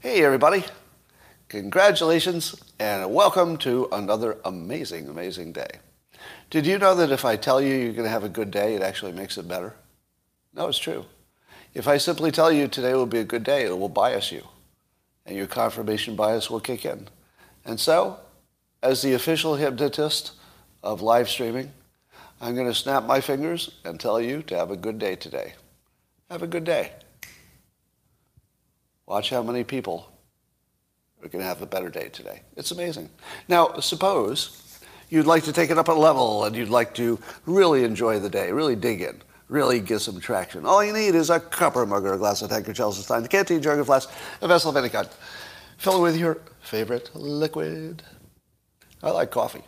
Hey, everybody. Congratulations and welcome to another amazing, amazing day. Did you know that if I tell you you're going to have a good day, it actually makes it better? No, it's true. If I simply tell you today will be a good day, it will bias you, and your confirmation bias will kick in. And so, as the official hypnotist of live streaming, I'm going to snap my fingers and tell you to have a good day today. Have a good day. Watch how many people are going to have a better day today. It's amazing. Now, suppose you'd like to take it up a level and you'd like to really enjoy the day, really dig in, really get some traction. All you need is a cup or a mug or a glass, of tank or chalice, stein, a canteen, jug, or flask, a vessel of any kind. Fill it with your favorite liquid. I like coffee.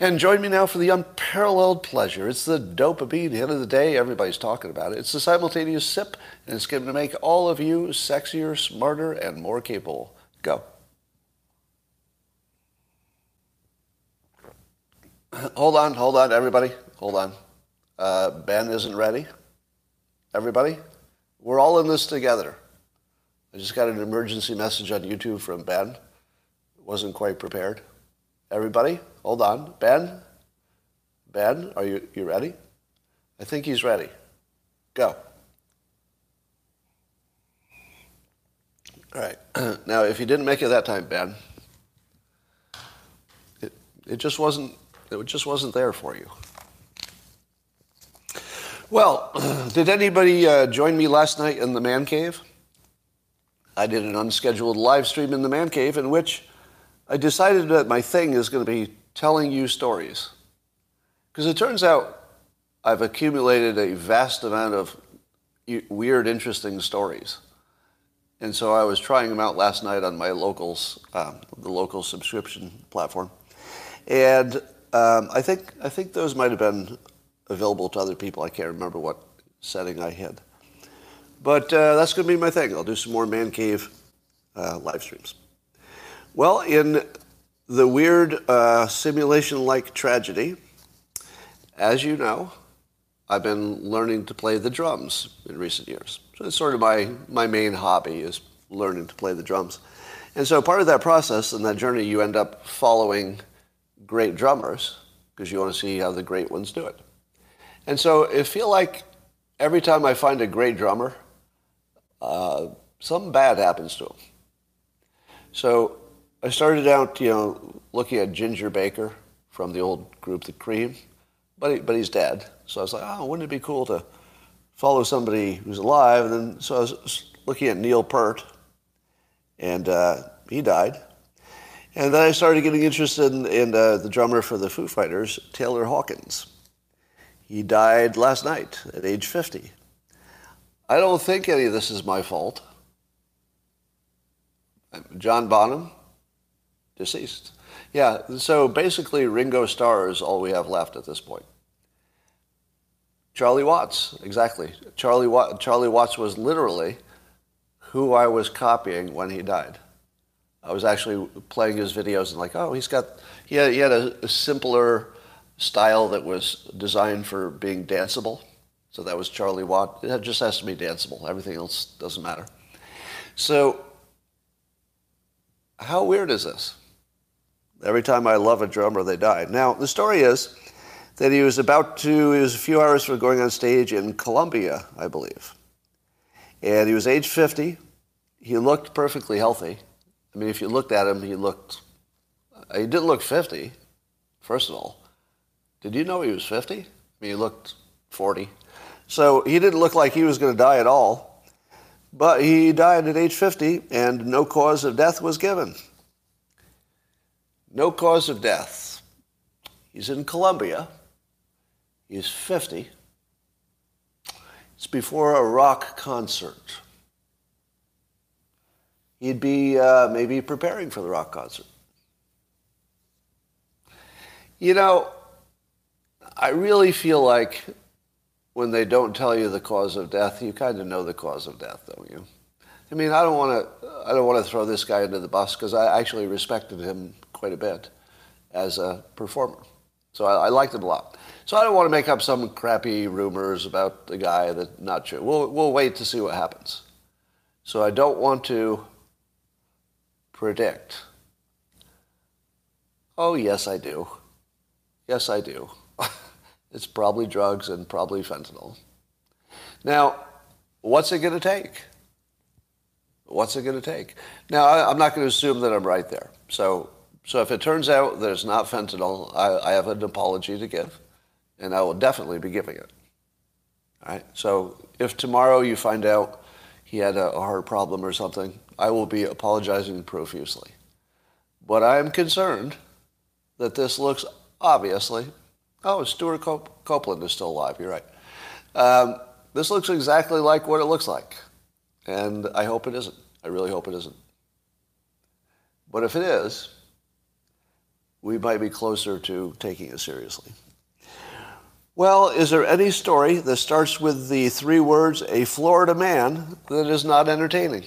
And join me now for the unparalleled pleasure. It's the dopamine hit of the day. Everybody's talking about it. It's the simultaneous sip, and it's going to make all of you sexier, smarter, and more capable. Go. Hold on, hold on, everybody. Hold on. Uh, ben isn't ready. Everybody, we're all in this together. I just got an emergency message on YouTube from Ben. Wasn't quite prepared. Everybody, hold on. Ben? Ben, are you, you ready? I think he's ready. Go. All right. now, if you didn't make it that time, Ben, it, it just wasn't it just wasn't there for you. Well, did anybody uh, join me last night in the man cave? I did an unscheduled live stream in the man cave in which I decided that my thing is going to be telling you stories. Because it turns out I've accumulated a vast amount of weird, interesting stories. And so I was trying them out last night on my locals, um, the local subscription platform. And um, I think I think those might have been available to other people. I can't remember what setting I had. But uh, that's going to be my thing. I'll do some more Man Cave uh, live streams. Well, in the weird uh, simulation like tragedy, as you know, I've been learning to play the drums in recent years. So it's sort of my, my main hobby is learning to play the drums. And so part of that process and that journey, you end up following great drummers because you want to see how the great ones do it. And so I feel like every time I find a great drummer, uh, something bad happens to him. So I started out, you know, looking at Ginger Baker from the old group The Cream, but he, but he's dead. So I was like, oh, wouldn't it be cool to follow somebody who's alive? And then so I was looking at Neil Peart, and uh, he died. And then I started getting interested in, in uh, the drummer for the Foo Fighters, Taylor Hawkins. He died last night at age 50. I don't think any of this is my fault. John Bonham, deceased. Yeah, so basically Ringo Starr is all we have left at this point. Charlie Watts, exactly. Charlie, Charlie Watts was literally who I was copying when he died. I was actually playing his videos and like, oh, he's got, he had, he had a, a simpler style that was designed for being danceable. So that was Charlie Watt. It just has to be danceable. Everything else doesn't matter. So how weird is this? Every time I love a drummer, they die. Now, the story is that he was about to, he was a few hours from going on stage in Colombia, I believe. And he was age 50. He looked perfectly healthy. I mean, if you looked at him, he looked, he didn't look 50, first of all. Did you know he was 50? I mean, he looked 40. So he didn't look like he was going to die at all. But he died at age 50, and no cause of death was given. No cause of death. He's in Colombia. He's 50. It's before a rock concert. He'd be uh, maybe preparing for the rock concert. You know, I really feel like when they don't tell you the cause of death, you kind of know the cause of death, don't you? I mean, I don't want to. I don't want to throw this guy into the bus because I actually respected him quite a bit as a performer. So I, I liked him a lot. So I don't want to make up some crappy rumors about the guy that not sure. We'll, we'll wait to see what happens. So I don't want to predict. Oh, yes, I do. Yes, I do. it's probably drugs and probably fentanyl. Now, what's it going to take? What's it going to take? Now, I, am not going to assume that I'm right there. So, so if it turns out that it's not fentanyl, I, I have an apology to give, and I will definitely be giving it. All right. So if tomorrow you find out he had a, a heart problem or something, I will be apologizing profusely. But I am concerned that this looks obviously. Oh, Stewart Copeland is still alive. You're right. Um, this looks exactly like what it looks like. And I hope it isn't. I really hope it isn't. But if it is, we might be closer to taking it seriously. Well, is there any story that starts with the three words, a Florida man, that is not entertaining?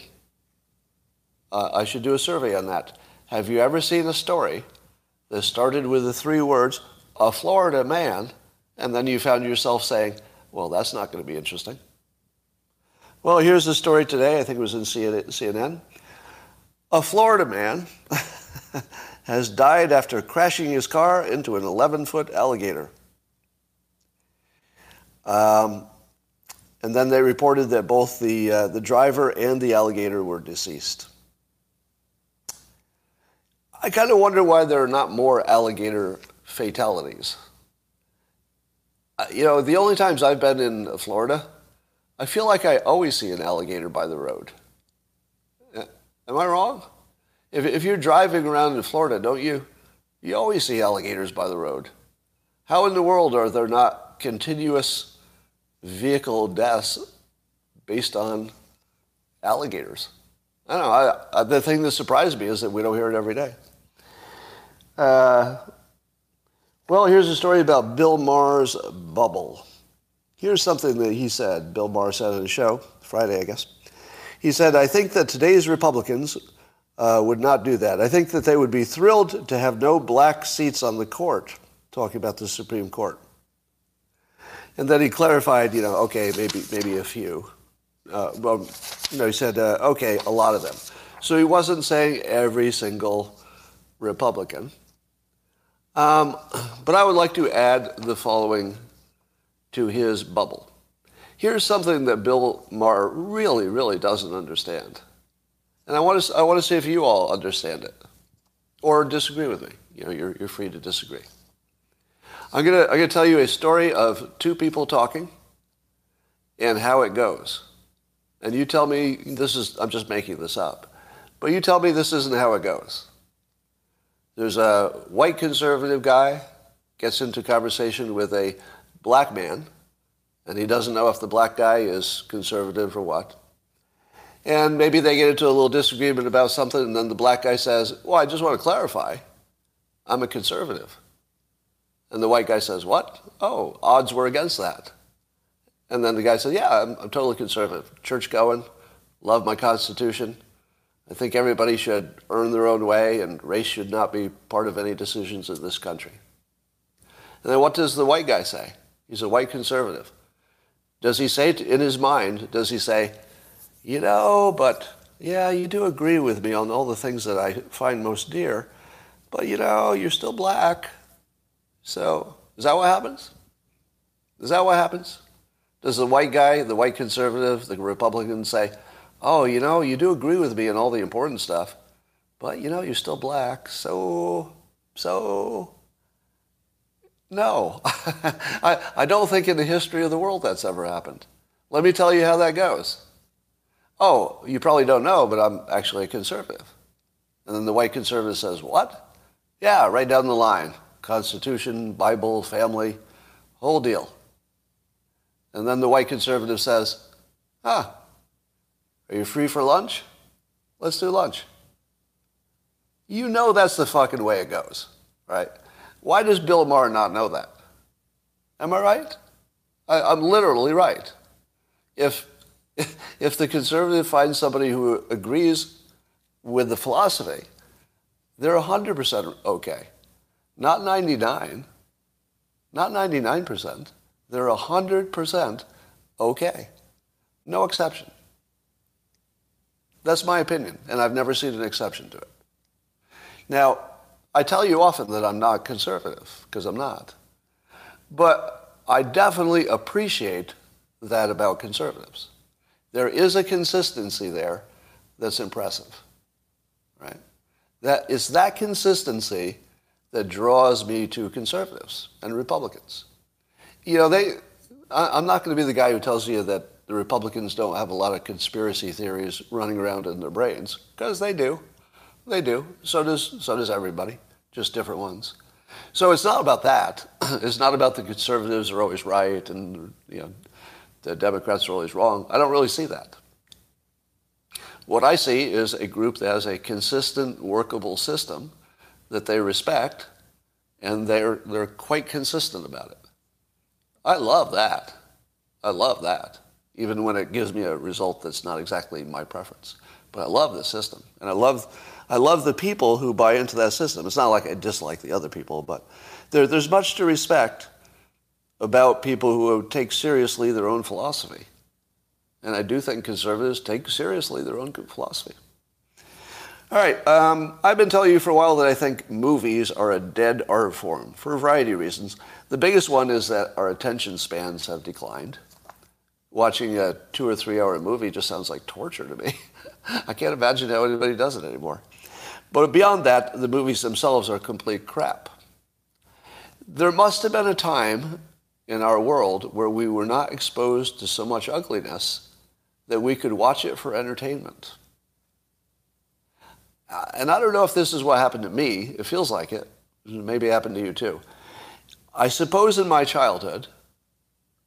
Uh, I should do a survey on that. Have you ever seen a story that started with the three words, a Florida man, and then you found yourself saying, well, that's not going to be interesting? Well, here's the story today. I think it was in CNN. A Florida man has died after crashing his car into an 11 foot alligator. Um, and then they reported that both the, uh, the driver and the alligator were deceased. I kind of wonder why there are not more alligator fatalities. Uh, you know, the only times I've been in Florida, I feel like I always see an alligator by the road. Am I wrong? If, if you're driving around in Florida, don't you? You always see alligators by the road. How in the world are there not continuous vehicle deaths based on alligators? I don't know. I, I, the thing that surprised me is that we don't hear it every day. Uh, well, here's a story about Bill Maher's bubble. Here's something that he said, Bill Maher said on the show, Friday, I guess. He said, I think that today's Republicans uh, would not do that. I think that they would be thrilled to have no black seats on the court, talking about the Supreme Court. And then he clarified, you know, okay, maybe, maybe a few. Uh, well, know, he said, uh, okay, a lot of them. So he wasn't saying every single Republican. Um, but I would like to add the following to his bubble. Here's something that Bill Maher really, really doesn't understand. And I want to, I want to see if you all understand it or disagree with me. You know, you're, you're free to disagree. I'm going to, I'm going to tell you a story of two people talking and how it goes. And you tell me this is, I'm just making this up, but you tell me this isn't how it goes. There's a white conservative guy gets into conversation with a black man, and he doesn't know if the black guy is conservative or what. And maybe they get into a little disagreement about something, and then the black guy says, Well, I just want to clarify, I'm a conservative. And the white guy says, What? Oh, odds were against that. And then the guy says, Yeah, I'm, I'm totally conservative. Church going, love my Constitution. I think everybody should earn their own way, and race should not be part of any decisions in this country. And then what does the white guy say? He's a white conservative. Does he say in his mind, does he say, you know, but yeah, you do agree with me on all the things that I find most dear, but you know, you're still black. So, is that what happens? Is that what happens? Does the white guy, the white conservative, the Republican say, oh, you know, you do agree with me on all the important stuff, but you know, you're still black, so, so, no, I, I don't think in the history of the world that's ever happened. Let me tell you how that goes. Oh, you probably don't know, but I'm actually a conservative. And then the white conservative says, What? Yeah, right down the line Constitution, Bible, family, whole deal. And then the white conservative says, Ah, are you free for lunch? Let's do lunch. You know that's the fucking way it goes, right? Why does Bill Maher not know that? Am I right? I, am literally right. If, if the conservative finds somebody who agrees with the philosophy, they're 100% okay. Not 99, Not 99%. They're 100% okay. No exception. That's my opinion, and I've never seen an exception to it. Now, I tell you often that I'm not conservative, because I'm not. But I definitely appreciate that about conservatives. There is a consistency there that's impressive, right? That it's that consistency that draws me to conservatives and Republicans. You know, they. I, I'm not going to be the guy who tells you that the Republicans don't have a lot of conspiracy theories running around in their brains, because they do. They do. So does so does everybody, just different ones. So it's not about that. It's not about the conservatives are always right and you know the Democrats are always wrong. I don't really see that. What I see is a group that has a consistent, workable system that they respect, and they're, they're quite consistent about it. I love that. I love that, even when it gives me a result that's not exactly my preference. But I love the system, and I love, I love the people who buy into that system. It's not like I dislike the other people, but there, there's much to respect about people who take seriously their own philosophy. And I do think conservatives take seriously their own philosophy. All right, um, I've been telling you for a while that I think movies are a dead art form for a variety of reasons. The biggest one is that our attention spans have declined. Watching a two or three hour movie just sounds like torture to me. I can't imagine how anybody does it anymore. But beyond that, the movies themselves are complete crap. There must have been a time in our world where we were not exposed to so much ugliness that we could watch it for entertainment. Uh, and I don't know if this is what happened to me. It feels like it. Maybe it happened to you too. I suppose in my childhood,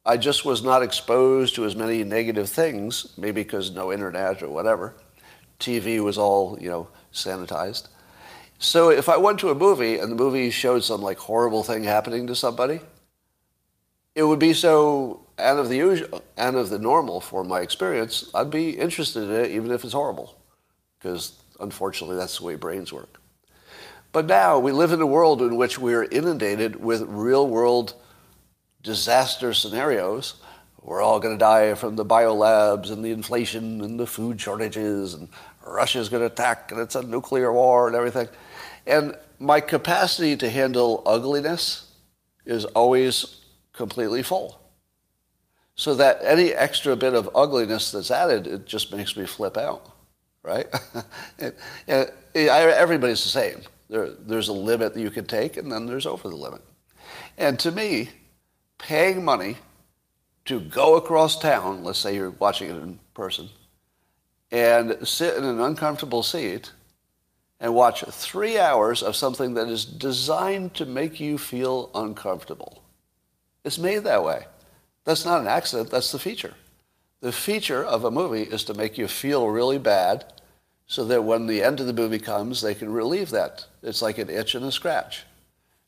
I just was not exposed to as many negative things, maybe because no internet or whatever. TV was all, you know, sanitized. So if I went to a movie and the movie showed some like horrible thing happening to somebody, it would be so out of the usual, out of the normal for my experience. I'd be interested in it even if it's horrible, because unfortunately that's the way brains work. But now we live in a world in which we're inundated with real world disaster scenarios. We're all going to die from the biolabs and the inflation and the food shortages and Russia's going to attack and it's a nuclear war and everything. And my capacity to handle ugliness is always completely full. So that any extra bit of ugliness that's added, it just makes me flip out, right? and, and everybody's the same. There, there's a limit that you can take, and then there's over the limit. And to me, paying money to go across town, let's say you're watching it in person, and sit in an uncomfortable seat and watch three hours of something that is designed to make you feel uncomfortable it's made that way. That's not an accident, that's the feature. The feature of a movie is to make you feel really bad so that when the end of the movie comes, they can relieve that. It's like an itch and a scratch.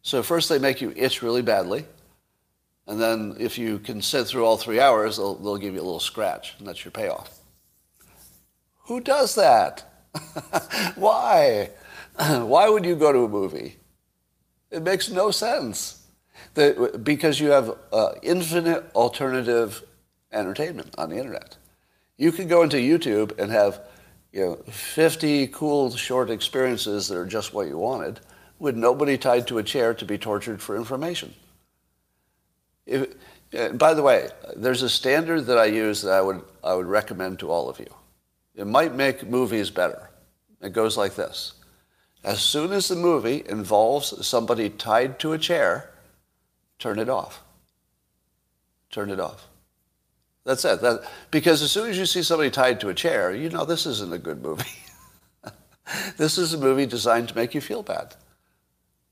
So first they make you itch really badly, and then if you can sit through all three hours, they'll, they'll give you a little scratch, and that's your payoff. Who does that? Why? Why would you go to a movie? It makes no sense the, because you have uh, infinite alternative entertainment on the internet. You can go into YouTube and have you know, 50 cool short experiences that are just what you wanted with nobody tied to a chair to be tortured for information. If, by the way, there's a standard that I use that I would, I would recommend to all of you. It might make movies better. It goes like this. As soon as the movie involves somebody tied to a chair, turn it off. Turn it off. That's it. That, because as soon as you see somebody tied to a chair, you know this isn't a good movie. this is a movie designed to make you feel bad.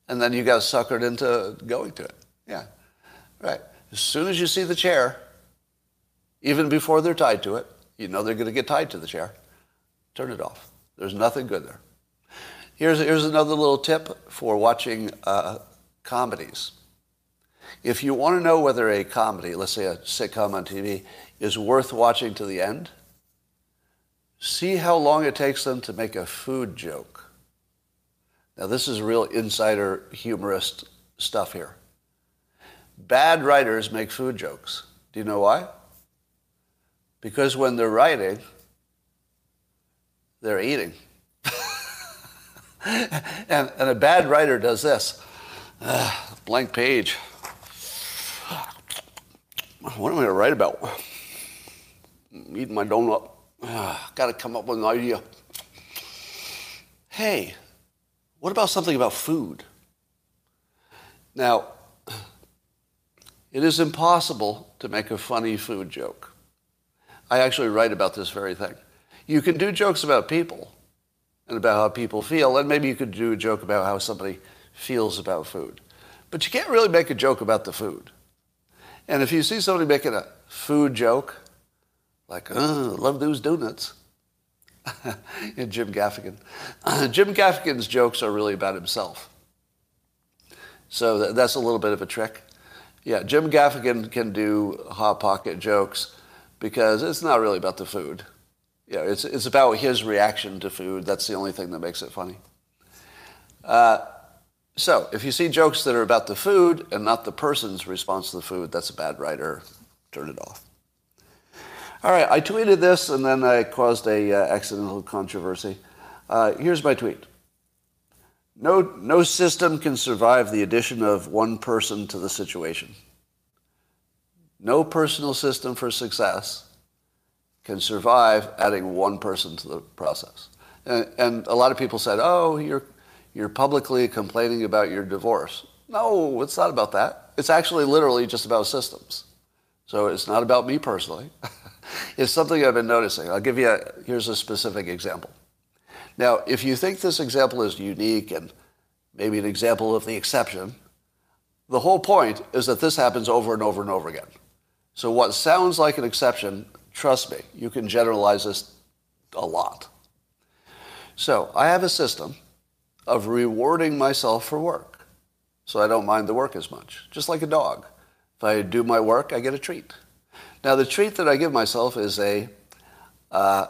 And then you got suckered into going to it. Yeah. Right. As soon as you see the chair, even before they're tied to it, you know they're going to get tied to the chair. Turn it off. There's nothing good there. Here's, here's another little tip for watching uh, comedies. If you want to know whether a comedy, let's say a sitcom on TV, is worth watching to the end, see how long it takes them to make a food joke. Now, this is real insider humorist stuff here. bad writers make food jokes. Do you know why? Because when they're writing, they're eating. and, and a bad writer does this blank page. What am I going to write about? I'm eating my donut. Got to come up with an idea. Hey, what about something about food? Now, it is impossible to make a funny food joke. I actually write about this very thing. You can do jokes about people and about how people feel, and maybe you could do a joke about how somebody feels about food. But you can't really make a joke about the food. And if you see somebody making a food joke, like, oh, love those donuts, Jim Gaffigan. Jim Gaffigan's jokes are really about himself. So that's a little bit of a trick. Yeah, Jim Gaffigan can do hot pocket jokes because it's not really about the food. Yeah, it's, it's about his reaction to food. That's the only thing that makes it funny. Uh, so if you see jokes that are about the food and not the person's response to the food, that's a bad writer. Turn it off. All right, I tweeted this and then I caused a uh, accidental controversy. Uh, here's my tweet. No, no system can survive the addition of one person to the situation. No personal system for success can survive adding one person to the process. And, and, a lot of people said, oh, you're, you're publicly complaining about your divorce. No, it's not about that. It's actually literally just about systems. So it's not about me personally. it's something I've been noticing. I'll give you a, here's a specific example. Now, if you think this example is unique and maybe an example of the exception, the whole point is that this happens over and over and over again. So what sounds like an exception, trust me, you can generalize this a lot. So I have a system of rewarding myself for work. So I don't mind the work as much, just like a dog. If I do my work, I get a treat. Now the treat that I give myself is a, uh,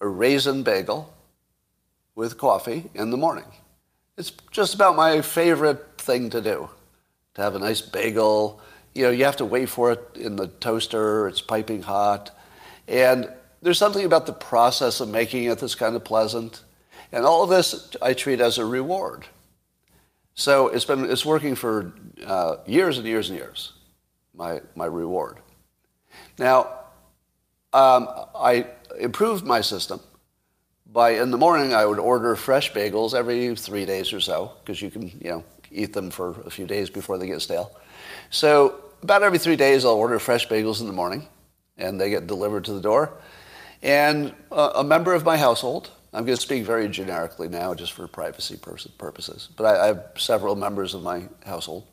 a raisin bagel with coffee in the morning. It's just about my favorite thing to do, to have a nice bagel. You know, you have to wait for it in the toaster. It's piping hot. And there's something about the process of making it that's kind of pleasant. And all of this I treat as a reward. So it's been it's working for uh, years and years and years. My my reward. Now, um, I improved my system by in the morning I would order fresh bagels every three days or so because you can you know eat them for a few days before they get stale. So about every three days I'll order fresh bagels in the morning, and they get delivered to the door. And a, a member of my household, I'm going to speak very generically now just for privacy purposes, but I, I have several members of my household.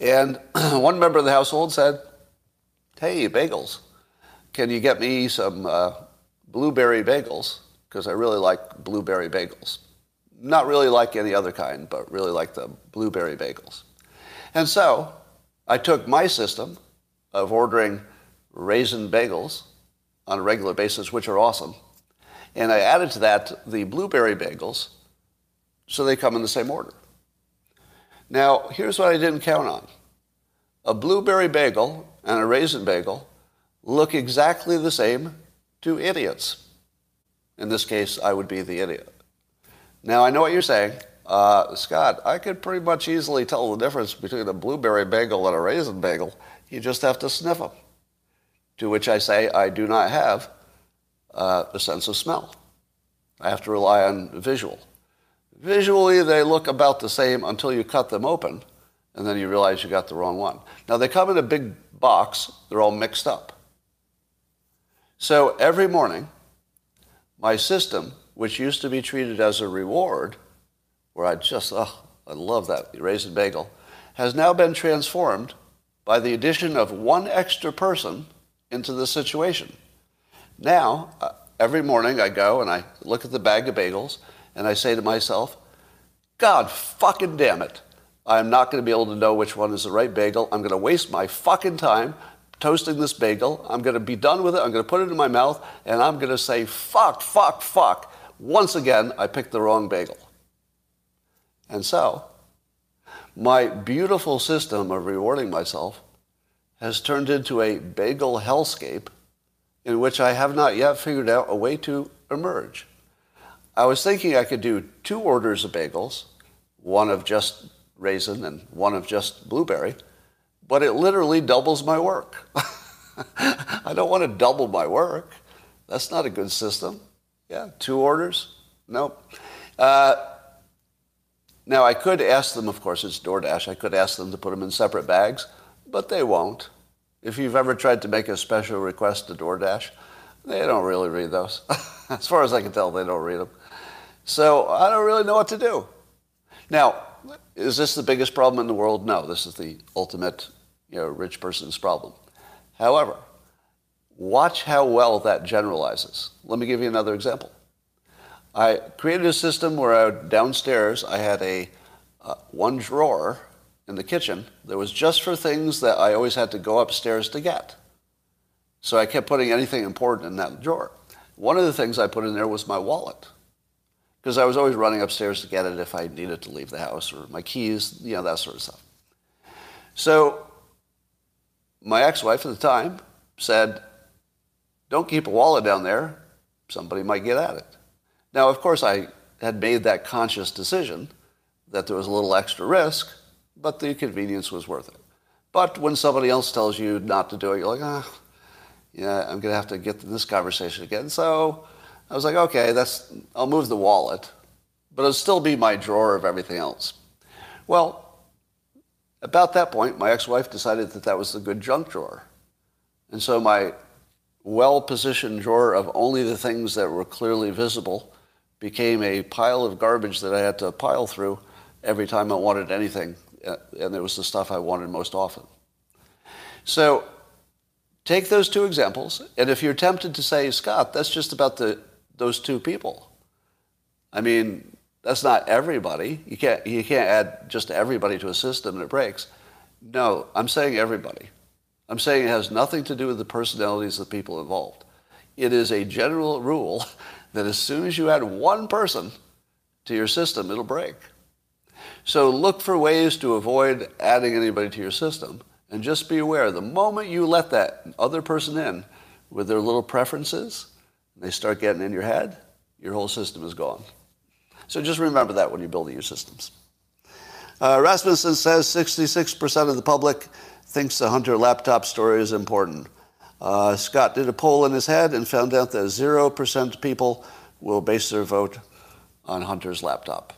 And one member of the household said, "Hey, bagels, can you get me some uh, blueberry bagels?" because I really like blueberry bagels. Not really like any other kind, but really like the blueberry bagels. And so I took my system of ordering raisin bagels on a regular basis, which are awesome, and I added to that the blueberry bagels so they come in the same order. Now, here's what I didn't count on. A blueberry bagel and a raisin bagel look exactly the same to idiots. In this case, I would be the idiot. Now, I know what you're saying. Uh, Scott, I could pretty much easily tell the difference between a blueberry bagel and a raisin bagel. You just have to sniff them. To which I say, I do not have uh, a sense of smell. I have to rely on visual. Visually, they look about the same until you cut them open, and then you realize you got the wrong one. Now, they come in a big box, they're all mixed up. So every morning, my system, which used to be treated as a reward, where I just, oh, I love that raisin bagel, has now been transformed by the addition of one extra person into the situation. Now, uh, every morning I go and I look at the bag of bagels and I say to myself, God fucking damn it. I'm not going to be able to know which one is the right bagel. I'm going to waste my fucking time toasting this bagel. I'm going to be done with it. I'm going to put it in my mouth, and I'm going to say, fuck, fuck, fuck. Once again, I picked the wrong bagel. And so, My beautiful system of rewarding myself has turned into a bagel hellscape in which I have not yet figured out a way to emerge. I was thinking I could do two orders of bagels, one of just raisin and one of just blueberry, but it literally doubles my work. I don't want to double my work. That's not a good system. Yeah, two orders? Nope. Uh, now, I could ask them, of course, it's DoorDash, I could ask them to put them in separate bags, but they won't. If you've ever tried to make a special request to DoorDash, they don't really read those. as far as I can tell, they don't read them. So I don't really know what to do. Now, is this the biggest problem in the world? No, this is the ultimate you know, rich person's problem. However, watch how well that generalizes. Let me give you another example. I created a system where I, downstairs I had a uh, one drawer in the kitchen that was just for things that I always had to go upstairs to get. So I kept putting anything important in that drawer. One of the things I put in there was my wallet because I was always running upstairs to get it if I needed to leave the house or my keys, you know, that sort of stuff. So my ex-wife at the time said, don't keep a wallet down there. Somebody might get at it. Now, of course, I had made that conscious decision that there was a little extra risk, but the convenience was worth it. But when somebody else tells you not to do it, you're like, ah, yeah, I'm going to have to get to this conversation again. So I was like, okay, that's, I'll move the wallet, but it'll still be my drawer of everything else. Well, about that point, my ex-wife decided that that was the good junk drawer. And so my well-positioned drawer of only the things that were clearly visible became a pile of garbage that I had to pile through every time I wanted anything. And it was the stuff I wanted most often. So take those two examples, and if you're tempted to say, Scott, that's just about the, those two people. I mean, that's not everybody. You can't, you can't add just everybody to a system and it breaks. No, I'm saying everybody. I'm saying it has nothing to do with the personalities of the people involved. It is a general rule that as soon as you add one person to your system, it'll break. So look for ways to avoid adding anybody to your system. And just be aware, the moment you let that other person in with their little preferences, they start getting in your head, your whole system is gone. So just remember that when you're building your systems. Uh, Rasmussen says 66% of the public thinks the Hunter laptop story is important. Uh, Scott did a poll in his head and found out that 0% people will base their vote on Hunter's laptop.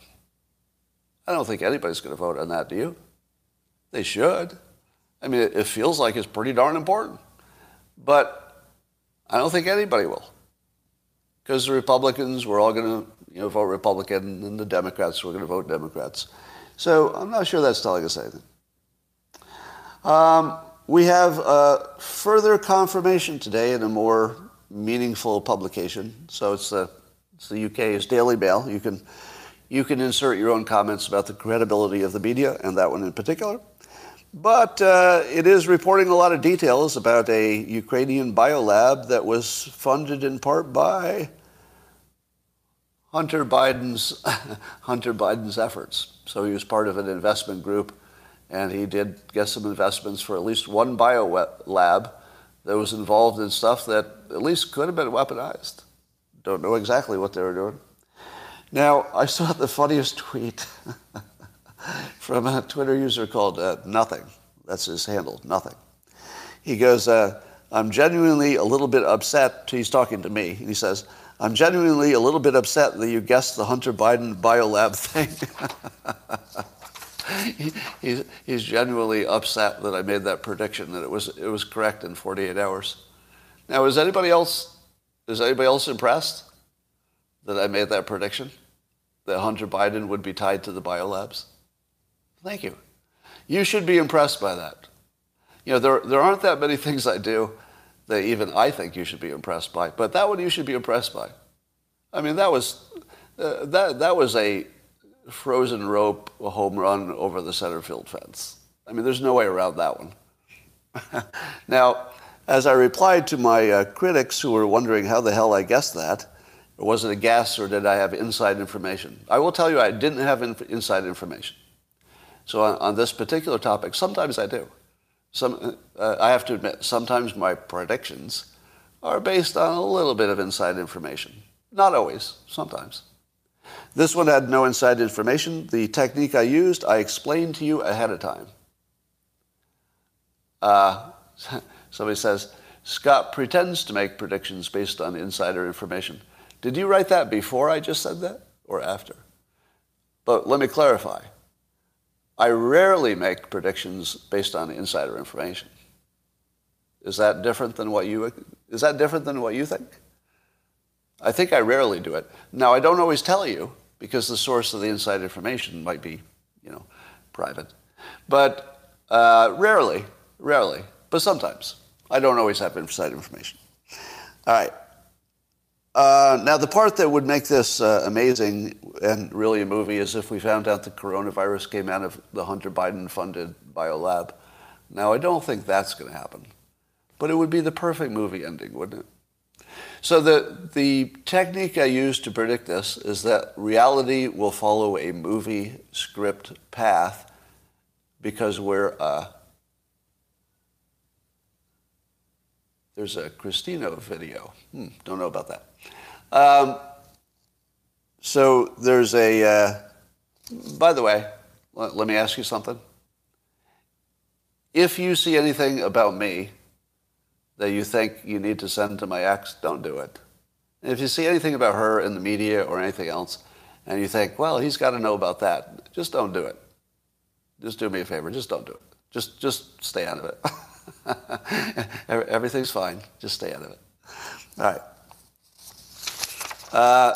I don't think anybody's going to vote on that, do you? They should. I mean, it, it feels like it's pretty darn important. But I don't think anybody will. Because the Republicans were all going to you know, vote Republican and the Democrats were going to vote Democrats. So I'm not sure that's telling us anything. Um, we have uh, further confirmation today in a more meaningful publication. So it's the, it's the UK's Daily Mail. You can, you can insert your own comments about the credibility of the media and that one in particular. But uh, it is reporting a lot of details about a Ukrainian biolab that was funded in part by Hunter Biden's, Hunter Biden's efforts. So he was part of an investment group and he did get some investments for at least one bio lab that was involved in stuff that at least could have been weaponized. Don't know exactly what they were doing. Now, I saw the funniest tweet from a Twitter user called uh, Nothing. That's his handle, Nothing. He goes, uh, I'm genuinely a little bit upset. He's talking to me. And he says, I'm genuinely a little bit upset that you guessed the Hunter Biden biolab thing. he, he's, he's genuinely upset that I made that prediction that it was it was correct in 48 hours. Now, is anybody else is anybody else impressed that I made that prediction that Hunter Biden would be tied to the biolabs? Thank you. You should be impressed by that. You know, there there aren't that many things I do that even I think you should be impressed by, but that one you should be impressed by. I mean, that was uh, that that was a frozen rope a home run over the center field fence. I mean, there's no way around that one. now, as I replied to my uh, critics who were wondering how the hell I guessed that, or was it a guess or did I have inside information? I will tell you I didn't have inf- inside information. So on, on this particular topic, sometimes I do. Some, uh, I have to admit, sometimes my predictions are based on a little bit of inside information. Not always, sometimes. This one had no inside information. The technique I used, I explained to you ahead of time. Uh, somebody says, Scott pretends to make predictions based on insider information. Did you write that before I just said that or after? But let me clarify. I rarely make predictions based on insider information. Is that different than what you is that different than what you think? I think I rarely do it. Now I don't always tell you because the source of the inside information might be, you know, private. But uh, rarely, rarely, but sometimes. I don't always have inside information. All right. Uh, now, the part that would make this uh, amazing and really a movie is if we found out the coronavirus came out of the Hunter Biden funded biolab. Now, I don't think that's going to happen, but it would be the perfect movie ending, wouldn't it? So, the, the technique I use to predict this is that reality will follow a movie script path because we're. Uh, there's a Christina video. Hmm, don't know about that. Um, so there's a, uh, by the way, let, let me ask you something. If you see anything about me that you think you need to send to my ex, don't do it. if you see anything about her in the media or anything else, and you think, well, he's got to know about that, just don't do it. Just do me a favor, just don't do it. Just, just stay out of it. Everything's fine. Just stay out of it. All right. Uh,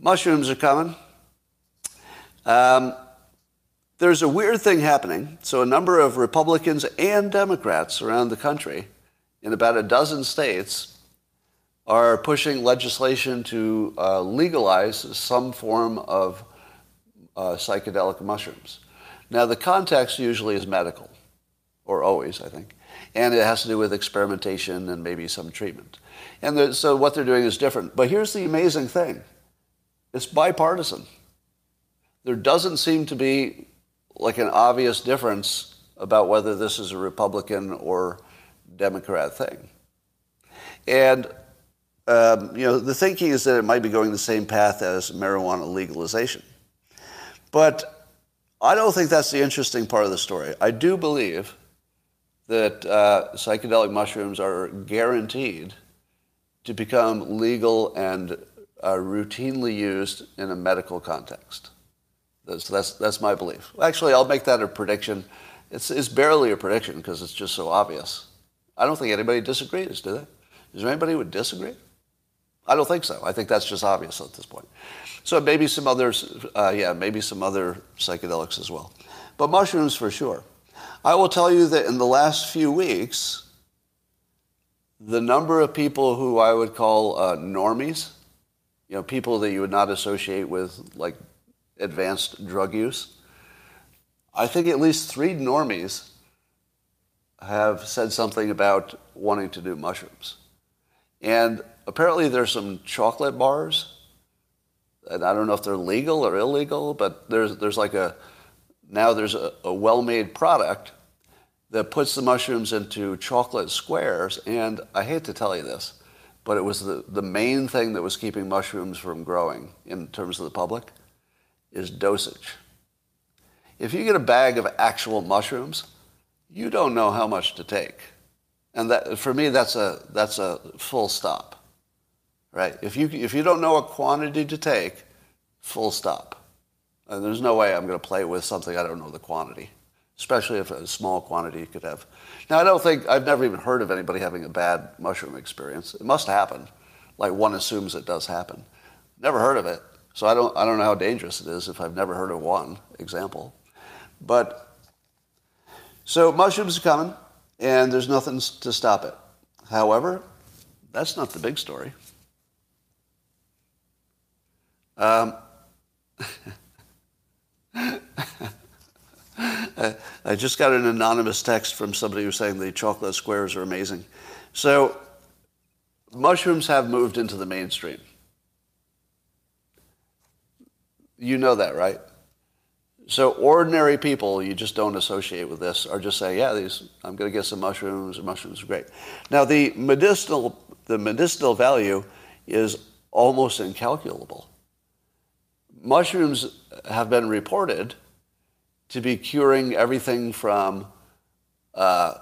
mushrooms are coming. Um, there's a weird thing happening. So, a number of Republicans and Democrats around the country, in about a dozen states, are pushing legislation to uh, legalize some form of uh, psychedelic mushrooms. Now, the context usually is medical, or always, I think, and it has to do with experimentation and maybe some treatment. And so what they're doing is different. But here's the amazing thing it's bipartisan. There doesn't seem to be like an obvious difference about whether this is a Republican or Democrat thing. And um, you know, the thinking is that it might be going the same path as marijuana legalization. But I don't think that's the interesting part of the story. I do believe that uh, psychedelic mushrooms are guaranteed to become legal and uh, routinely used in a medical context. That's, that's, that's my belief. Actually, I'll make that a prediction. It's, it's barely a prediction because it's just so obvious. I don't think anybody disagrees, do they? Is there anybody who would disagree? I don't think so. I think that's just obvious at this point. So maybe some others, uh, yeah, maybe some other psychedelics as well. But mushrooms for sure. I will tell you that in the last few weeks, the number of people who I would call uh, normies, you know, people that you would not associate with like advanced drug use, I think at least three normies have said something about wanting to do mushrooms. And apparently there's some chocolate bars, and I don't know if they're legal or illegal, but there's, there's like a, now there's a, a well-made product that puts the mushrooms into chocolate squares. And I hate to tell you this, but it was the, the main thing that was keeping mushrooms from growing in terms of the public is dosage. If you get a bag of actual mushrooms, you don't know how much to take. And that, for me, that's a, that's a full stop. Right? If you, if you don't know a quantity to take, full stop. And there's no way I'm going to play with something I don't know the quantity especially if a small quantity you could have. Now, I don't think, I've never even heard of anybody having a bad mushroom experience. It must happen. Like one assumes it does happen. Never heard of it. So I don't, I don't know how dangerous it is if I've never heard of one example. But, so mushrooms are coming, and there's nothing to stop it. However, that's not the big story. Um, I just got an anonymous text from somebody who's saying the chocolate squares are amazing. So, mushrooms have moved into the mainstream. You know that, right? So ordinary people you just don't associate with this are just saying, yeah, these, I'm going to get some mushrooms, mushrooms are great. Now the medicinal, the medicinal value is almost incalculable. Mushrooms have been reported to be curing everything from uh,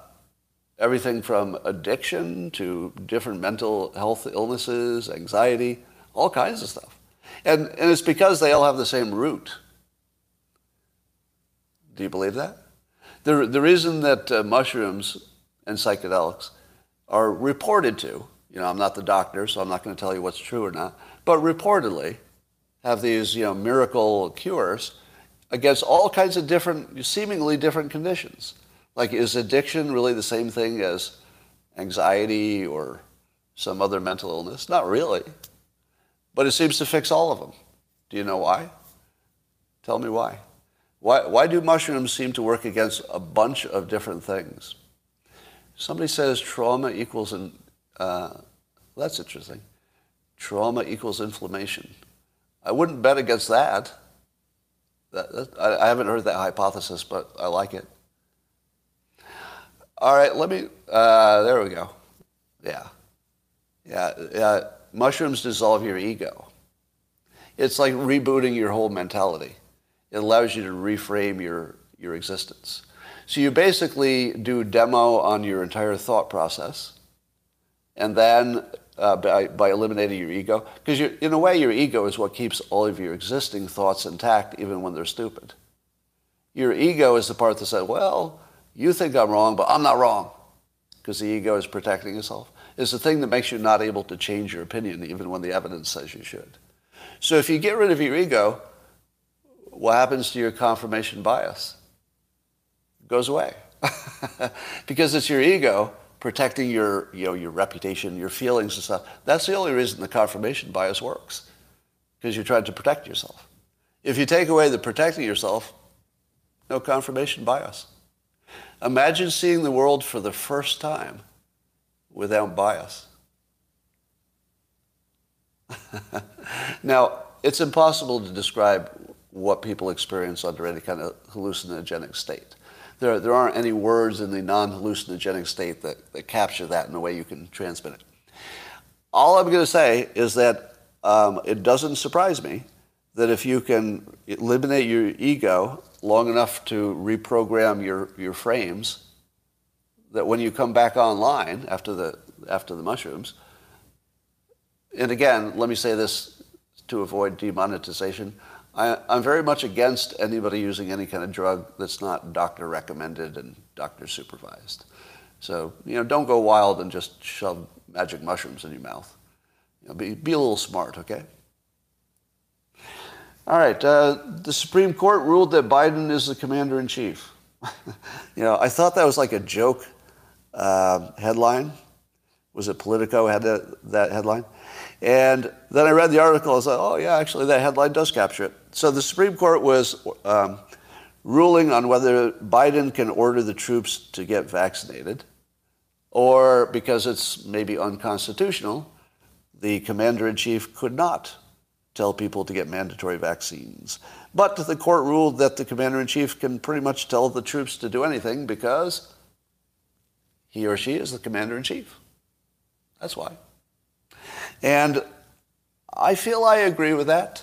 everything from addiction to different mental health illnesses, anxiety, all kinds of stuff. And, and it's because they all have the same root. Do you believe that? The, the reason that uh, mushrooms and psychedelics are reported to, you know, I'm not the doctor, so I'm not going to tell you what's true or not, but reportedly have these, you know, miracle cures against all kinds of different, seemingly different conditions. Like, is addiction really the same thing as anxiety or some other mental illness? Not really. But it seems to fix all of them. Do you know why? Tell me why. Why, why do mushrooms seem to work against a bunch of different things? Somebody says trauma equals, in, uh, that's interesting. Trauma equals inflammation. I wouldn't bet against that. that, that I, I haven't heard that hypothesis, but I like it. All right, let me, uh, there we go. Yeah. Yeah, yeah. Mushrooms dissolve your ego. It's like rebooting your whole mentality. It allows you to reframe your, your existence. So you basically do demo on your entire thought process, and then uh, by, by eliminating your ego, because in a way, your ego is what keeps all of your existing thoughts intact, even when they're stupid. Your ego is the part that says, well, you think I'm wrong, but I'm not wrong. Because the ego is protecting itself. It's the thing that makes you not able to change your opinion even when the evidence says you should. So if you get rid of your ego, what happens to your confirmation bias? It goes away. because it's your ego protecting your, you know, your reputation, your feelings and stuff. That's the only reason the confirmation bias works. Because you're trying to protect yourself. If you take away the protecting yourself, no confirmation bias. Imagine seeing the world for the first time without bias. now, it's impossible to describe what people experience under any kind of hallucinogenic state. There, there aren't any words in the non hallucinogenic state that, that capture that in a way you can transmit it. All I'm going to say is that um, it doesn't surprise me that if you can eliminate your ego long enough to reprogram your, your frames, that when you come back online after the, after the mushrooms, and again, let me say this to avoid demonetization. I, am very much against anybody using any kind of drug that's not doctor recommended and doctor supervised. So, you know, don't go wild and just shove magic mushrooms in your mouth. You know, be, be a little smart, okay? All right. Uh, the Supreme Court ruled that Biden is the commander in chief. you know, I thought that was like a joke uh, headline. Was it Politico had that, that headline? And then I read the article. I was like, oh, yeah, actually, that headline does capture it. So the Supreme Court was um, ruling on whether Biden can order the troops to get vaccinated, or because it's maybe unconstitutional, the commander in chief could not tell people to get mandatory vaccines. But the court ruled that the commander in chief can pretty much tell the troops to do anything because he or she is the commander in chief. That's why. And I feel I agree with that.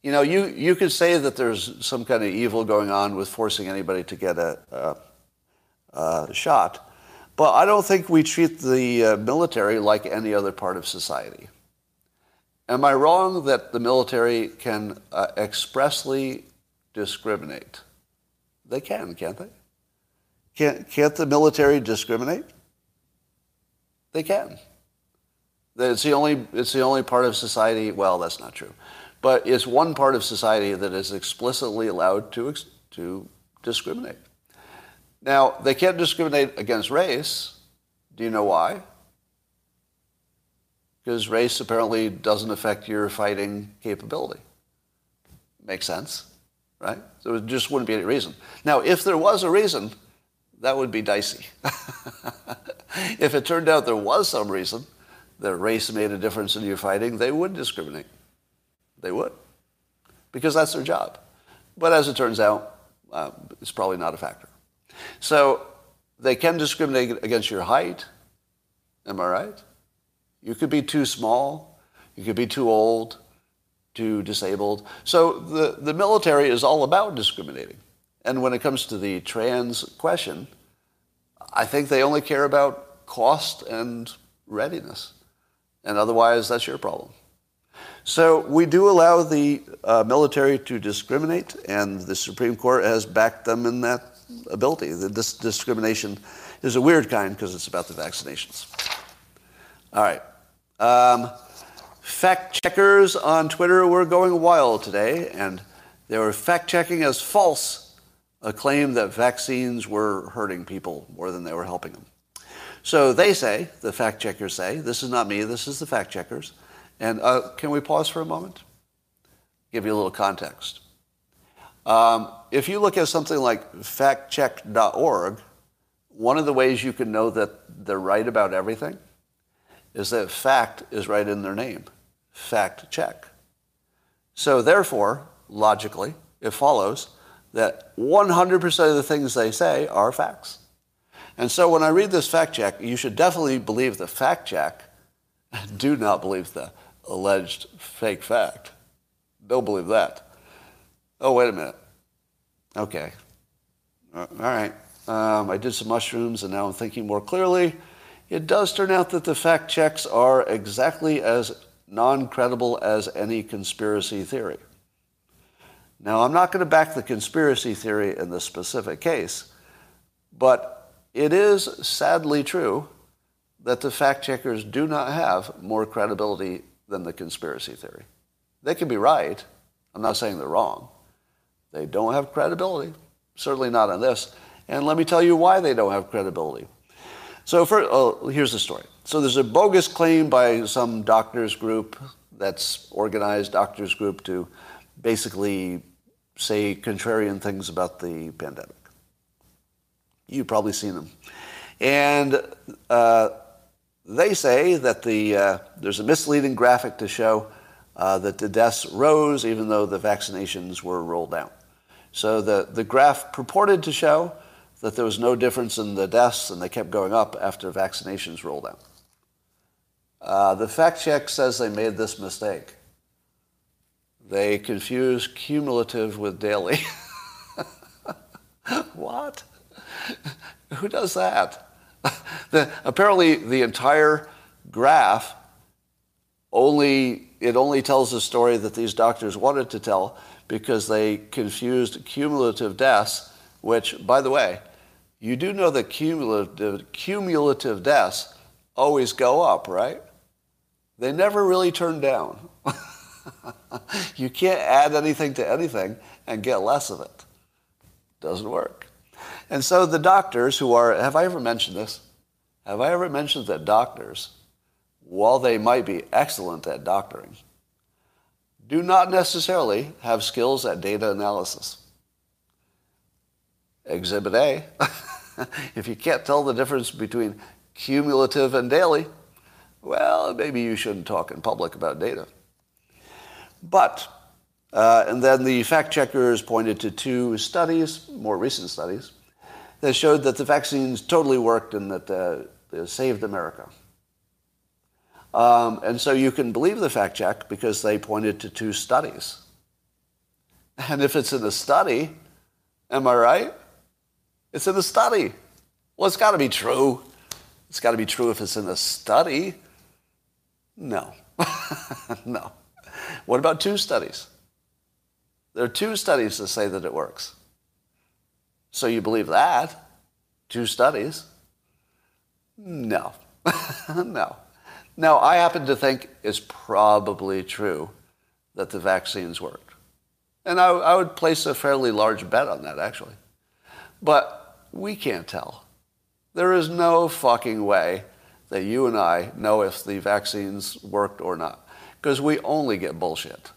You know, you, you could say that there's some kind of evil going on with forcing anybody to get a, a, a shot, but I don't think we treat the uh, military like any other part of society. Am I wrong that the military can uh, expressly discriminate? They can, can't they? Can't, can't the military discriminate? They can. It's the, only, it's the only part of society, well, that's not true, but it's one part of society that is explicitly allowed to, to discriminate. Now, they can't discriminate against race. Do you know why? because race apparently doesn't affect your fighting capability. Makes sense, right? So it just wouldn't be any reason. Now, if there was a reason, that would be dicey. if it turned out there was some reason that race made a difference in your fighting, they would discriminate. They would. Because that's their job. But as it turns out, uh, it's probably not a factor. So they can discriminate against your height. Am I right? You could be too small. You could be too old, too disabled. So the, the military is all about discriminating. And when it comes to the trans question, I think they only care about cost and readiness. And otherwise, that's your problem. So we do allow the uh, military to discriminate, and the Supreme Court has backed them in that ability. This discrimination is a weird kind because it's about the vaccinations. All right. Um, fact checkers on Twitter were going wild today, and they were fact checking as false a claim that vaccines were hurting people more than they were helping them. So they say, the fact checkers say, this is not me, this is the fact checkers. And uh, can we pause for a moment? Give you a little context. Um, if you look at something like factcheck.org, one of the ways you can know that they're right about everything is that fact is right in their name. Fact check. So therefore, logically, it follows that 100% of the things they say are facts. And so when I read this fact check, you should definitely believe the fact check. Do not believe the alleged fake fact. Don't believe that. Oh, wait a minute. Okay. All right. Um, I did some mushrooms and now I'm thinking more clearly. It does turn out that the fact checks are exactly as non credible as any conspiracy theory. Now, I'm not going to back the conspiracy theory in this specific case, but it is sadly true that the fact checkers do not have more credibility than the conspiracy theory. They can be right. I'm not saying they're wrong. They don't have credibility, certainly not on this. And let me tell you why they don't have credibility. So for, oh, here's the story. So there's a bogus claim by some doctors group that's organized doctors group to basically say contrarian things about the pandemic. You've probably seen them. And uh, they say that the, uh, there's a misleading graphic to show uh, that the deaths rose even though the vaccinations were rolled out. So the, the graph purported to show that there was no difference in the deaths and they kept going up after vaccinations rolled out. Uh, the fact check says they made this mistake. They confuse cumulative with daily. what? Who does that? the, apparently, the entire graph only it only tells the story that these doctors wanted to tell because they confused cumulative deaths, which, by the way, you do know that cumulative, cumulative deaths always go up, right? They never really turn down. you can't add anything to anything and get less of it. Doesn't work. And so the doctors who are, have I ever mentioned this? Have I ever mentioned that doctors, while they might be excellent at doctoring, do not necessarily have skills at data analysis? Exhibit A. if you can't tell the difference between cumulative and daily, well, maybe you shouldn't talk in public about data. But, uh, and then the fact checkers pointed to two studies, more recent studies, that showed that the vaccines totally worked and that uh, they saved America. Um, and so you can believe the fact check because they pointed to two studies. And if it's in a study, am I right? It's in a study. Well, it's got to be true. It's got to be true if it's in a study. No. no. What about two studies? There are two studies that say that it works. So you believe that? Two studies? No. no. Now, I happen to think it's probably true that the vaccines worked. And I, I would place a fairly large bet on that, actually. But we can't tell. There is no fucking way that you and I know if the vaccines worked or not. Because we only get bullshit.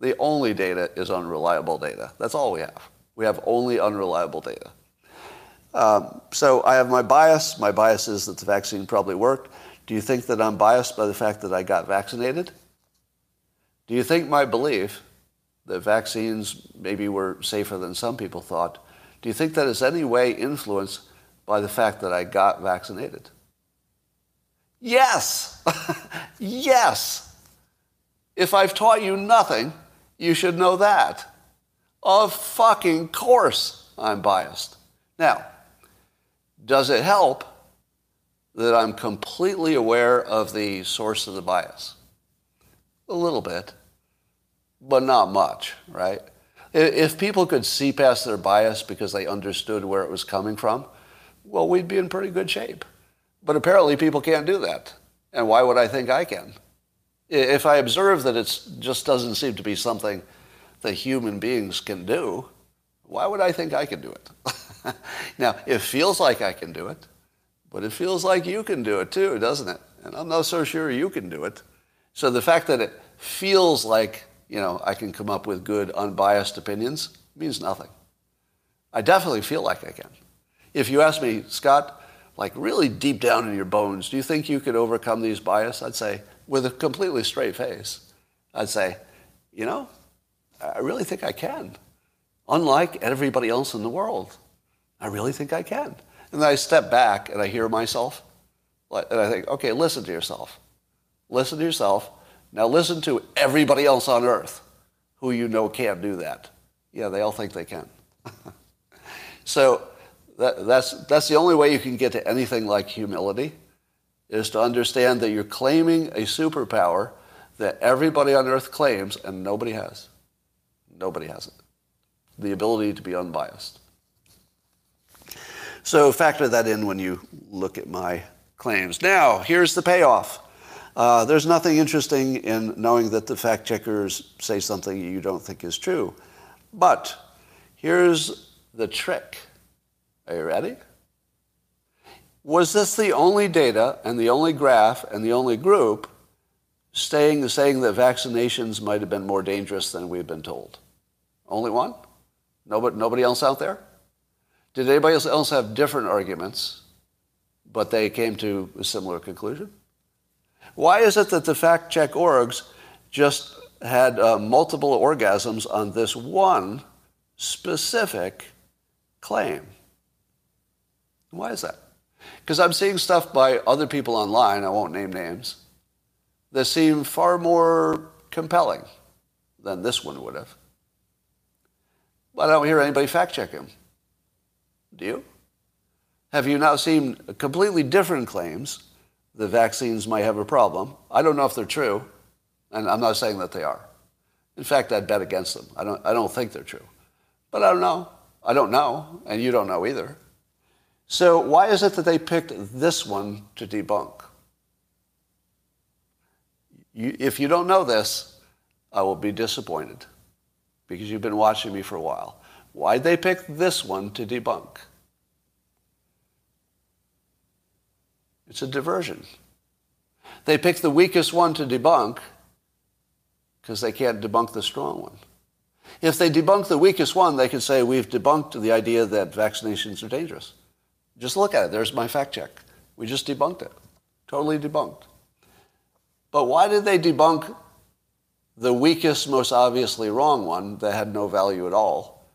The only data is unreliable data. That's all we have. We have only unreliable data. Um, so I have my bias. My bias is that the vaccine probably worked. Do you think that I'm biased by the fact that I got vaccinated? Do you think my belief that vaccines maybe were safer than some people thought, do you think that is any way influenced by the fact that I got vaccinated? Yes. yes. If I've taught you nothing, you should know that. Of fucking course I'm biased. Now, does it help that I'm completely aware of the source of the bias? A little bit, but not much, right? If people could see past their bias because they understood where it was coming from, well, we'd be in pretty good shape. But apparently people can't do that. And why would I think I can? If I observe that it just doesn't seem to be something that human beings can do, why would I think I can do it? now, it feels like I can do it, but it feels like you can do it too, doesn't it? And I'm not so sure you can do it. So the fact that it feels like, you know, I can come up with good, unbiased opinions means nothing. I definitely feel like I can. If you ask me, Scott, like really deep down in your bones, do you think you could overcome these bias? I'd say, with a completely straight face, I'd say, you know, I really think I can. Unlike everybody else in the world. I really think I can. And then I step back and I hear myself. And I think, okay, listen to yourself. Listen to yourself. Now listen to everybody else on earth who you know can't do that. Yeah, they all think they can. so that, that's, that's the only way you can get to anything like humility is to understand that you're claiming a superpower that everybody on earth claims and nobody has. Nobody has it. The ability to be unbiased. So factor that in when you look at my claims. Now, here's the payoff. Uh, there's nothing interesting in knowing that the fact checkers say something you don't think is true. But here's the trick. Are you ready? Was this the only data and the only graph and the only group staying, saying that vaccinations might have been more dangerous than we've been told? Only one? Nobody, nobody else out there? Did anybody else have different arguments, but they came to a similar conclusion? Why is it that the fact check orgs just had uh, multiple orgasms on this one specific claim? Why is that? Because I'm seeing stuff by other people online, I won't name names, that seem far more compelling than this one would have. But I don't hear anybody fact check him. Do you? Have you now seen completely different claims that vaccines might have a problem? I don't know if they're true, and I'm not saying that they are. In fact, I'd bet against them. I don't, I don't think they're true. But I don't know. I don't know, and you don't know either. So why is it that they picked this one to debunk? You, if you don't know this, I will be disappointed because you've been watching me for a while. Why'd they pick this one to debunk? It's a diversion. They picked the weakest one to debunk because they can't debunk the strong one. If they debunk the weakest one, they could say, We've debunked the idea that vaccinations are dangerous. Just look at it. There's my fact check. We just debunked it. Totally debunked. But why did they debunk the weakest, most obviously wrong one that had no value at all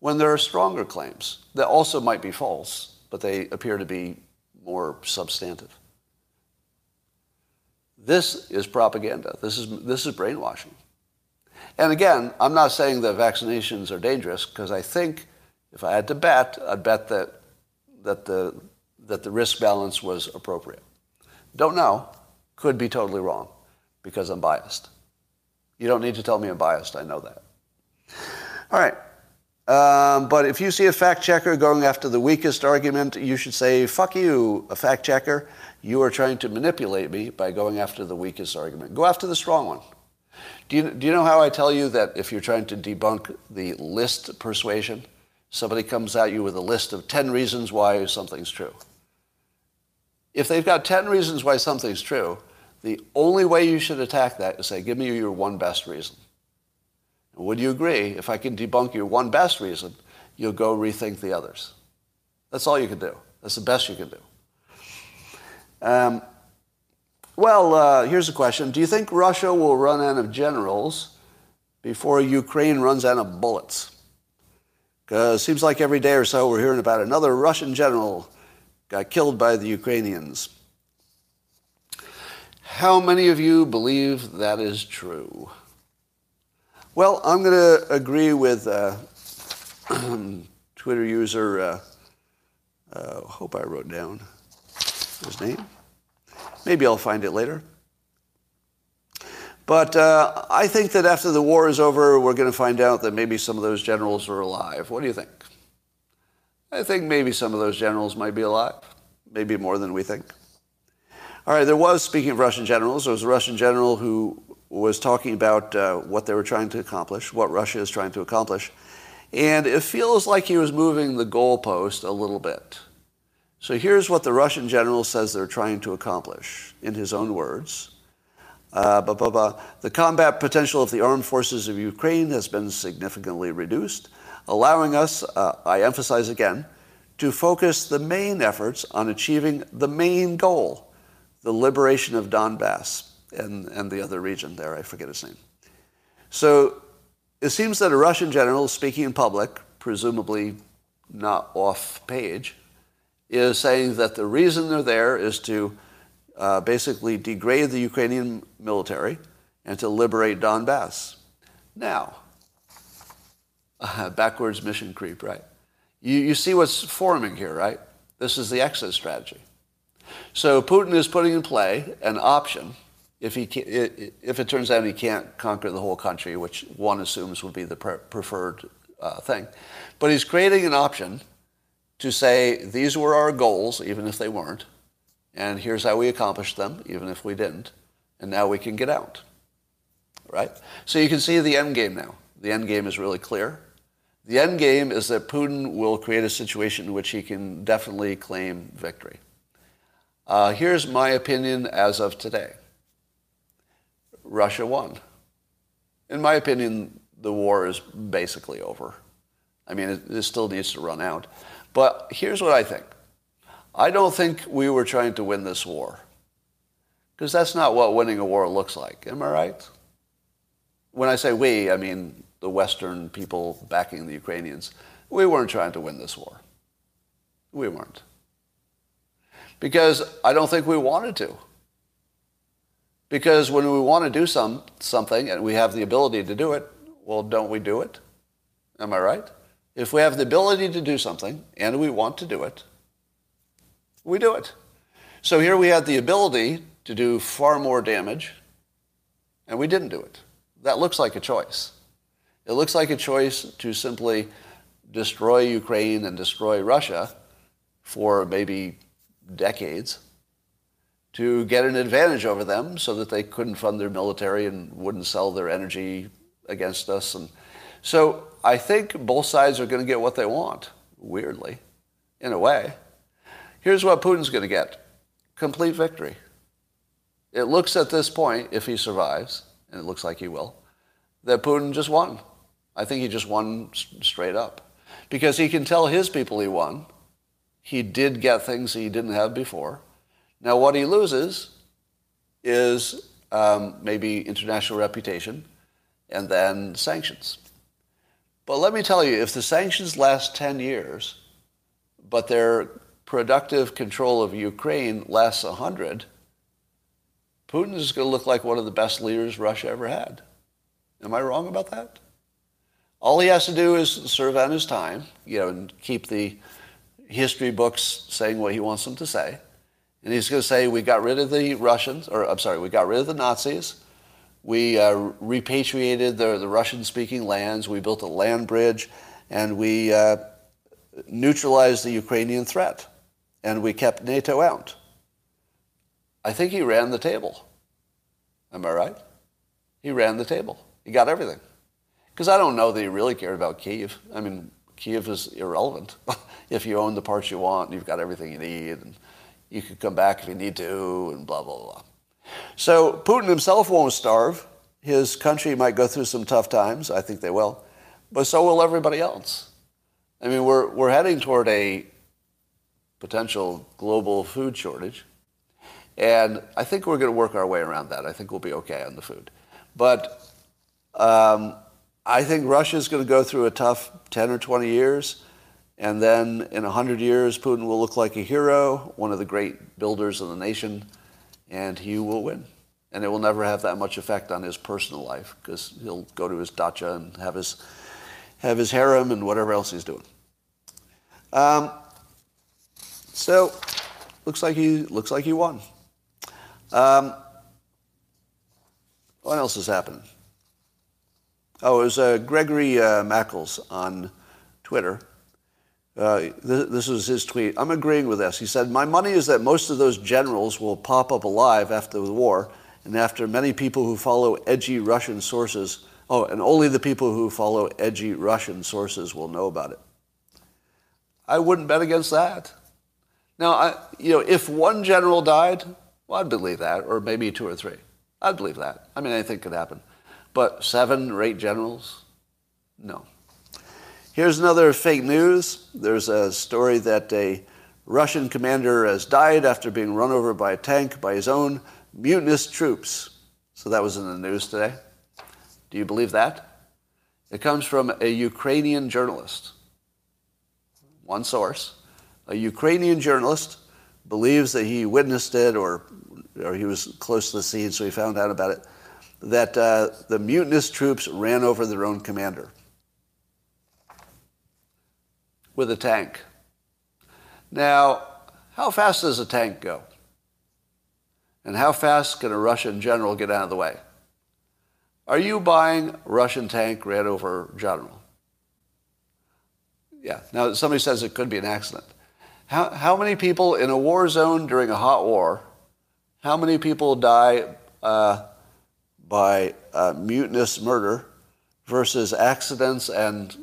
when there are stronger claims that also might be false, but they appear to be more substantive? This is propaganda. This is, this is brainwashing. And again, I'm not saying that vaccinations are dangerous because I think if I had to bet, I'd bet that that the, that the risk balance was appropriate. Don't know. Could be totally wrong because I'm biased. You don't need to tell me I'm biased. I know that. All right. Um, but if you see a fact checker going after the weakest argument, you should say, fuck you, a fact checker. You are trying to manipulate me by going after the weakest argument. Go after the strong one. Do you, do you know how I tell you that if you're trying to debunk the list persuasion, somebody comes at you with a list of 10 reasons why something's true. If they've got 10 reasons why something's true, the only way you should attack that is say, give me your one best reason. Would you agree, if I can debunk your one best reason, you'll go rethink the others? That's all you can do. That's the best you can do. Um, well, uh, here's a question. Do you think Russia will run out of generals before Ukraine runs out of bullets. It seems like every day or so we're hearing about another Russian general got killed by the Ukrainians. How many of you believe that is true? Well, I'm going to agree with uh, Twitter user, uh, uh, hope I wrote down his name. Maybe I'll find it later. But uh, I think that after the war is over, we're going to find out that maybe some of those generals are alive. What do you think? I think maybe some of those generals might be alive, maybe more than we think. All right, there was, speaking of Russian generals, there was a Russian general who was talking about uh, what they were trying to accomplish, what Russia is trying to accomplish. And it feels like he was moving the goalpost a little bit. So here's what the Russian general says they're trying to accomplish in his own words. Uh, blah, blah, blah. The combat potential of the armed forces of Ukraine has been significantly reduced, allowing us, uh, I emphasize again, to focus the main efforts on achieving the main goal, the liberation of Donbass and, and the other region there, I forget his name. So it seems that a Russian general speaking in public, presumably not off page, is saying that the reason they're there is to uh, basically degrade the Ukrainian military and to liberate Donbass. Now, uh, backwards mission creep, right? You, you see what's forming here, right? This is the exit strategy. So Putin is putting in play an option if, he if it turns out he can't conquer the whole country, which one assumes would be the preferred uh, thing. But he's creating an option to say these were our goals, even if they weren't, and here's how we accomplished them, even if we didn't. And now we can get out. Right? So you can see the end game now. The end game is really clear. The end game is that Putin will create a situation in which he can definitely claim victory. Uh, here's my opinion as of today Russia won. In my opinion, the war is basically over. I mean, it, it still needs to run out. But here's what I think I don't think we were trying to win this war. Because that's not what winning a war looks like. Am I right? When I say we, I mean the Western people backing the Ukrainians. We weren't trying to win this war. We weren't. Because I don't think we wanted to. Because when we want to do some, something and we have the ability to do it, well, don't we do it? Am I right? If we have the ability to do something and we want to do it, we do it. So here we had the ability to do far more damage, and we didn't do it. That looks like a choice. It looks like a choice to simply destroy Ukraine and destroy Russia for maybe decades to get an advantage over them so that they couldn't fund their military and wouldn't sell their energy against us. And so I think both sides are going to get what they want, weirdly, in a way. Here's what Putin's going to get complete victory. It looks at this point, if he survives, and it looks like he will, that Putin just won. I think he just won straight up. Because he can tell his people he won. He did get things he didn't have before. Now, what he loses is um, maybe international reputation and then sanctions. But let me tell you, if the sanctions last 10 years, but they're productive control of Ukraine lasts 100, Putin is going to look like one of the best leaders Russia ever had. Am I wrong about that? All he has to do is serve out his time, you know, and keep the history books saying what he wants them to say. And he's going to say, we got rid of the Russians, or I'm sorry, we got rid of the Nazis. We uh, repatriated the, the Russian-speaking lands. We built a land bridge, and we uh, neutralized the Ukrainian threat and we kept NATO out. I think he ran the table. Am I right? He ran the table. He got everything. Because I don't know that he really cared about Kiev. I mean, Kiev is irrelevant. if you own the parts you want, you've got everything you need, and you can come back if you need to, and blah, blah, blah. So Putin himself won't starve. His country might go through some tough times. I think they will. But so will everybody else. I mean, we're, we're heading toward a potential global food shortage. And I think we're going to work our way around that. I think we'll be okay on the food. But um, I think Russia's going to go through a tough 10 or 20 years. And then in 100 years, Putin will look like a hero, one of the great builders of the nation, and he will win. And it will never have that much effect on his personal life because he'll go to his dacha and have his, have his harem and whatever else he's doing. Um, so, looks like he looks like he won. Um, what else has happened? Oh, it was uh, Gregory uh, Mackles on Twitter. Uh, th- this was his tweet. I'm agreeing with this. He said, My money is that most of those generals will pop up alive after the war, and after many people who follow edgy Russian sources, oh, and only the people who follow edgy Russian sources will know about it. I wouldn't bet against that. Now, I, you know, if one general died, well, I'd believe that, or maybe two or three. I'd believe that. I mean, anything could happen. But seven or eight generals? No. Here's another fake news. There's a story that a Russian commander has died after being run over by a tank by his own mutinous troops. So that was in the news today. Do you believe that? It comes from a Ukrainian journalist. One source. A Ukrainian journalist believes that he witnessed it or, or he was close to the scene, so he found out about it, that uh, the mutinous troops ran over their own commander with a tank. Now, how fast does a tank go? And how fast can a Russian general get out of the way? Are you buying Russian tank ran over general? Yeah. Now, somebody says it could be an accident. How, how many people in a war zone during a hot war, how many people die uh, by uh, mutinous murder versus accidents and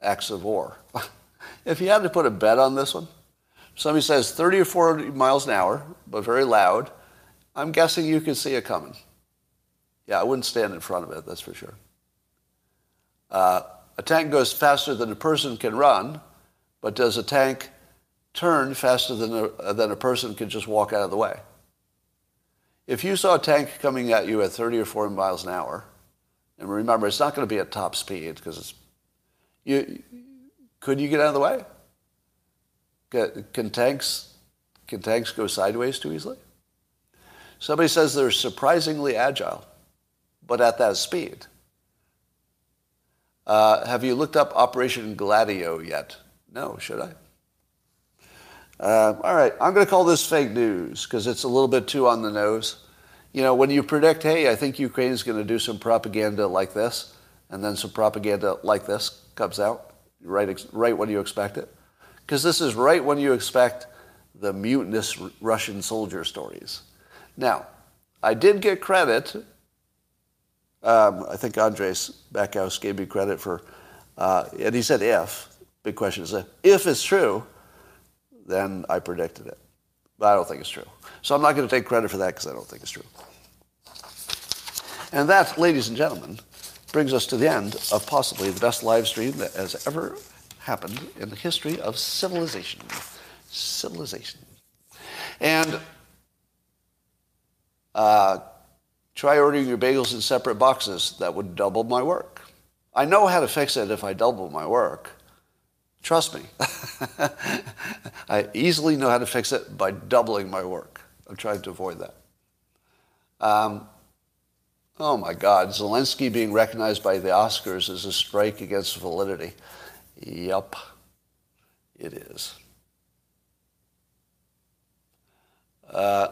acts of war? if you had to put a bet on this one, somebody says 30 or 40 miles an hour, but very loud, I'm guessing you could see it coming. Yeah, I wouldn't stand in front of it, that's for sure. Uh, a tank goes faster than a person can run, but does a tank turn faster than a, than a person could just walk out of the way? If you saw a tank coming at you at 30 or 40 miles an hour, and remember, it's not going to be at top speed because it's, you, could you get out of the way? Can, tanks, can tanks go sideways too easily? Somebody says they're surprisingly agile, but at that speed. Uh, have you looked up Operation Gladio yet? No, should I? Uh, all right, I'm going to call this fake news because it's a little bit too on the nose. You know, when you predict, hey, I think Ukraine is going to do some propaganda like this, and then some propaganda like this comes out, right, right when you expect it. Because this is right when you expect the mutinous Russian soldier stories. Now, I did get credit. Um, I think Andreas Backhaus gave me credit for, uh, and he said if. Big question is if. If it's true, then I predicted it. But I don't think it's true. So I'm not going to take credit for that because I don't think it's true. And that, ladies and gentlemen, brings us to the end of possibly the best live stream that has ever happened in the history of civilization. Civilization. And uh, try ordering your bagels in separate boxes. That would double my work. I know how to fix it if I double my work. Trust me. I easily know how to fix it by doubling my work. I'm trying to avoid that. Um, oh my God, Zelensky being recognized by the Oscars is a strike against validity. Yup, it is. Uh,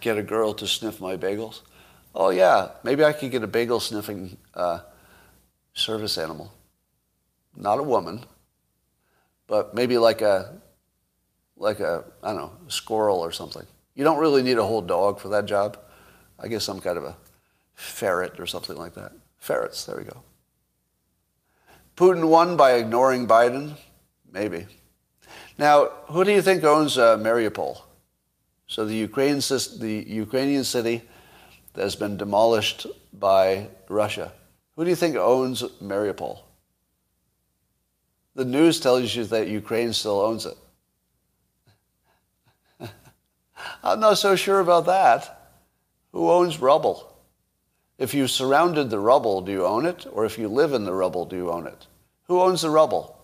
get a girl to sniff my bagels? Oh, yeah, maybe I could get a bagel sniffing uh, service animal. Not a woman, but maybe like a, like a, I don't know, squirrel or something. You don't really need a whole dog for that job. I guess some kind of a ferret or something like that. Ferrets, there we go. Putin won by ignoring Biden? Maybe. Now, who do you think owns uh, Mariupol? So the, Ukraine, the Ukrainian city that has been demolished by Russia. Who do you think owns Mariupol? The news tells you that Ukraine still owns it. I'm not so sure about that. Who owns rubble? If you surrounded the rubble, do you own it? Or if you live in the rubble, do you own it? Who owns the rubble?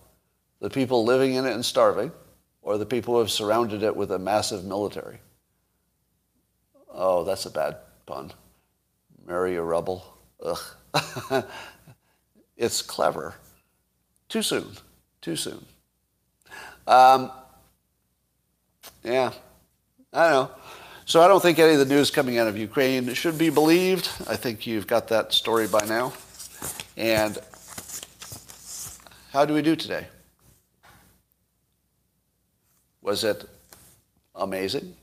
The people living in it and starving, or the people who have surrounded it with a massive military? Oh, that's a bad pun. Marry a rubble. Ugh. it's clever. Too soon. Too soon. Um, yeah, I don't know. So I don't think any of the news coming out of Ukraine should be believed. I think you've got that story by now. And how do we do today? Was it amazing?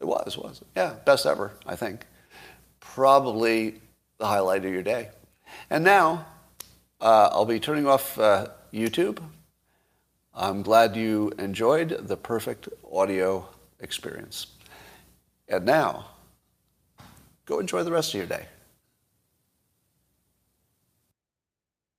It was, was it? Yeah, best ever, I think. Probably the highlight of your day. And now uh, I'll be turning off uh, YouTube. I'm glad you enjoyed the perfect audio experience. And now, go enjoy the rest of your day.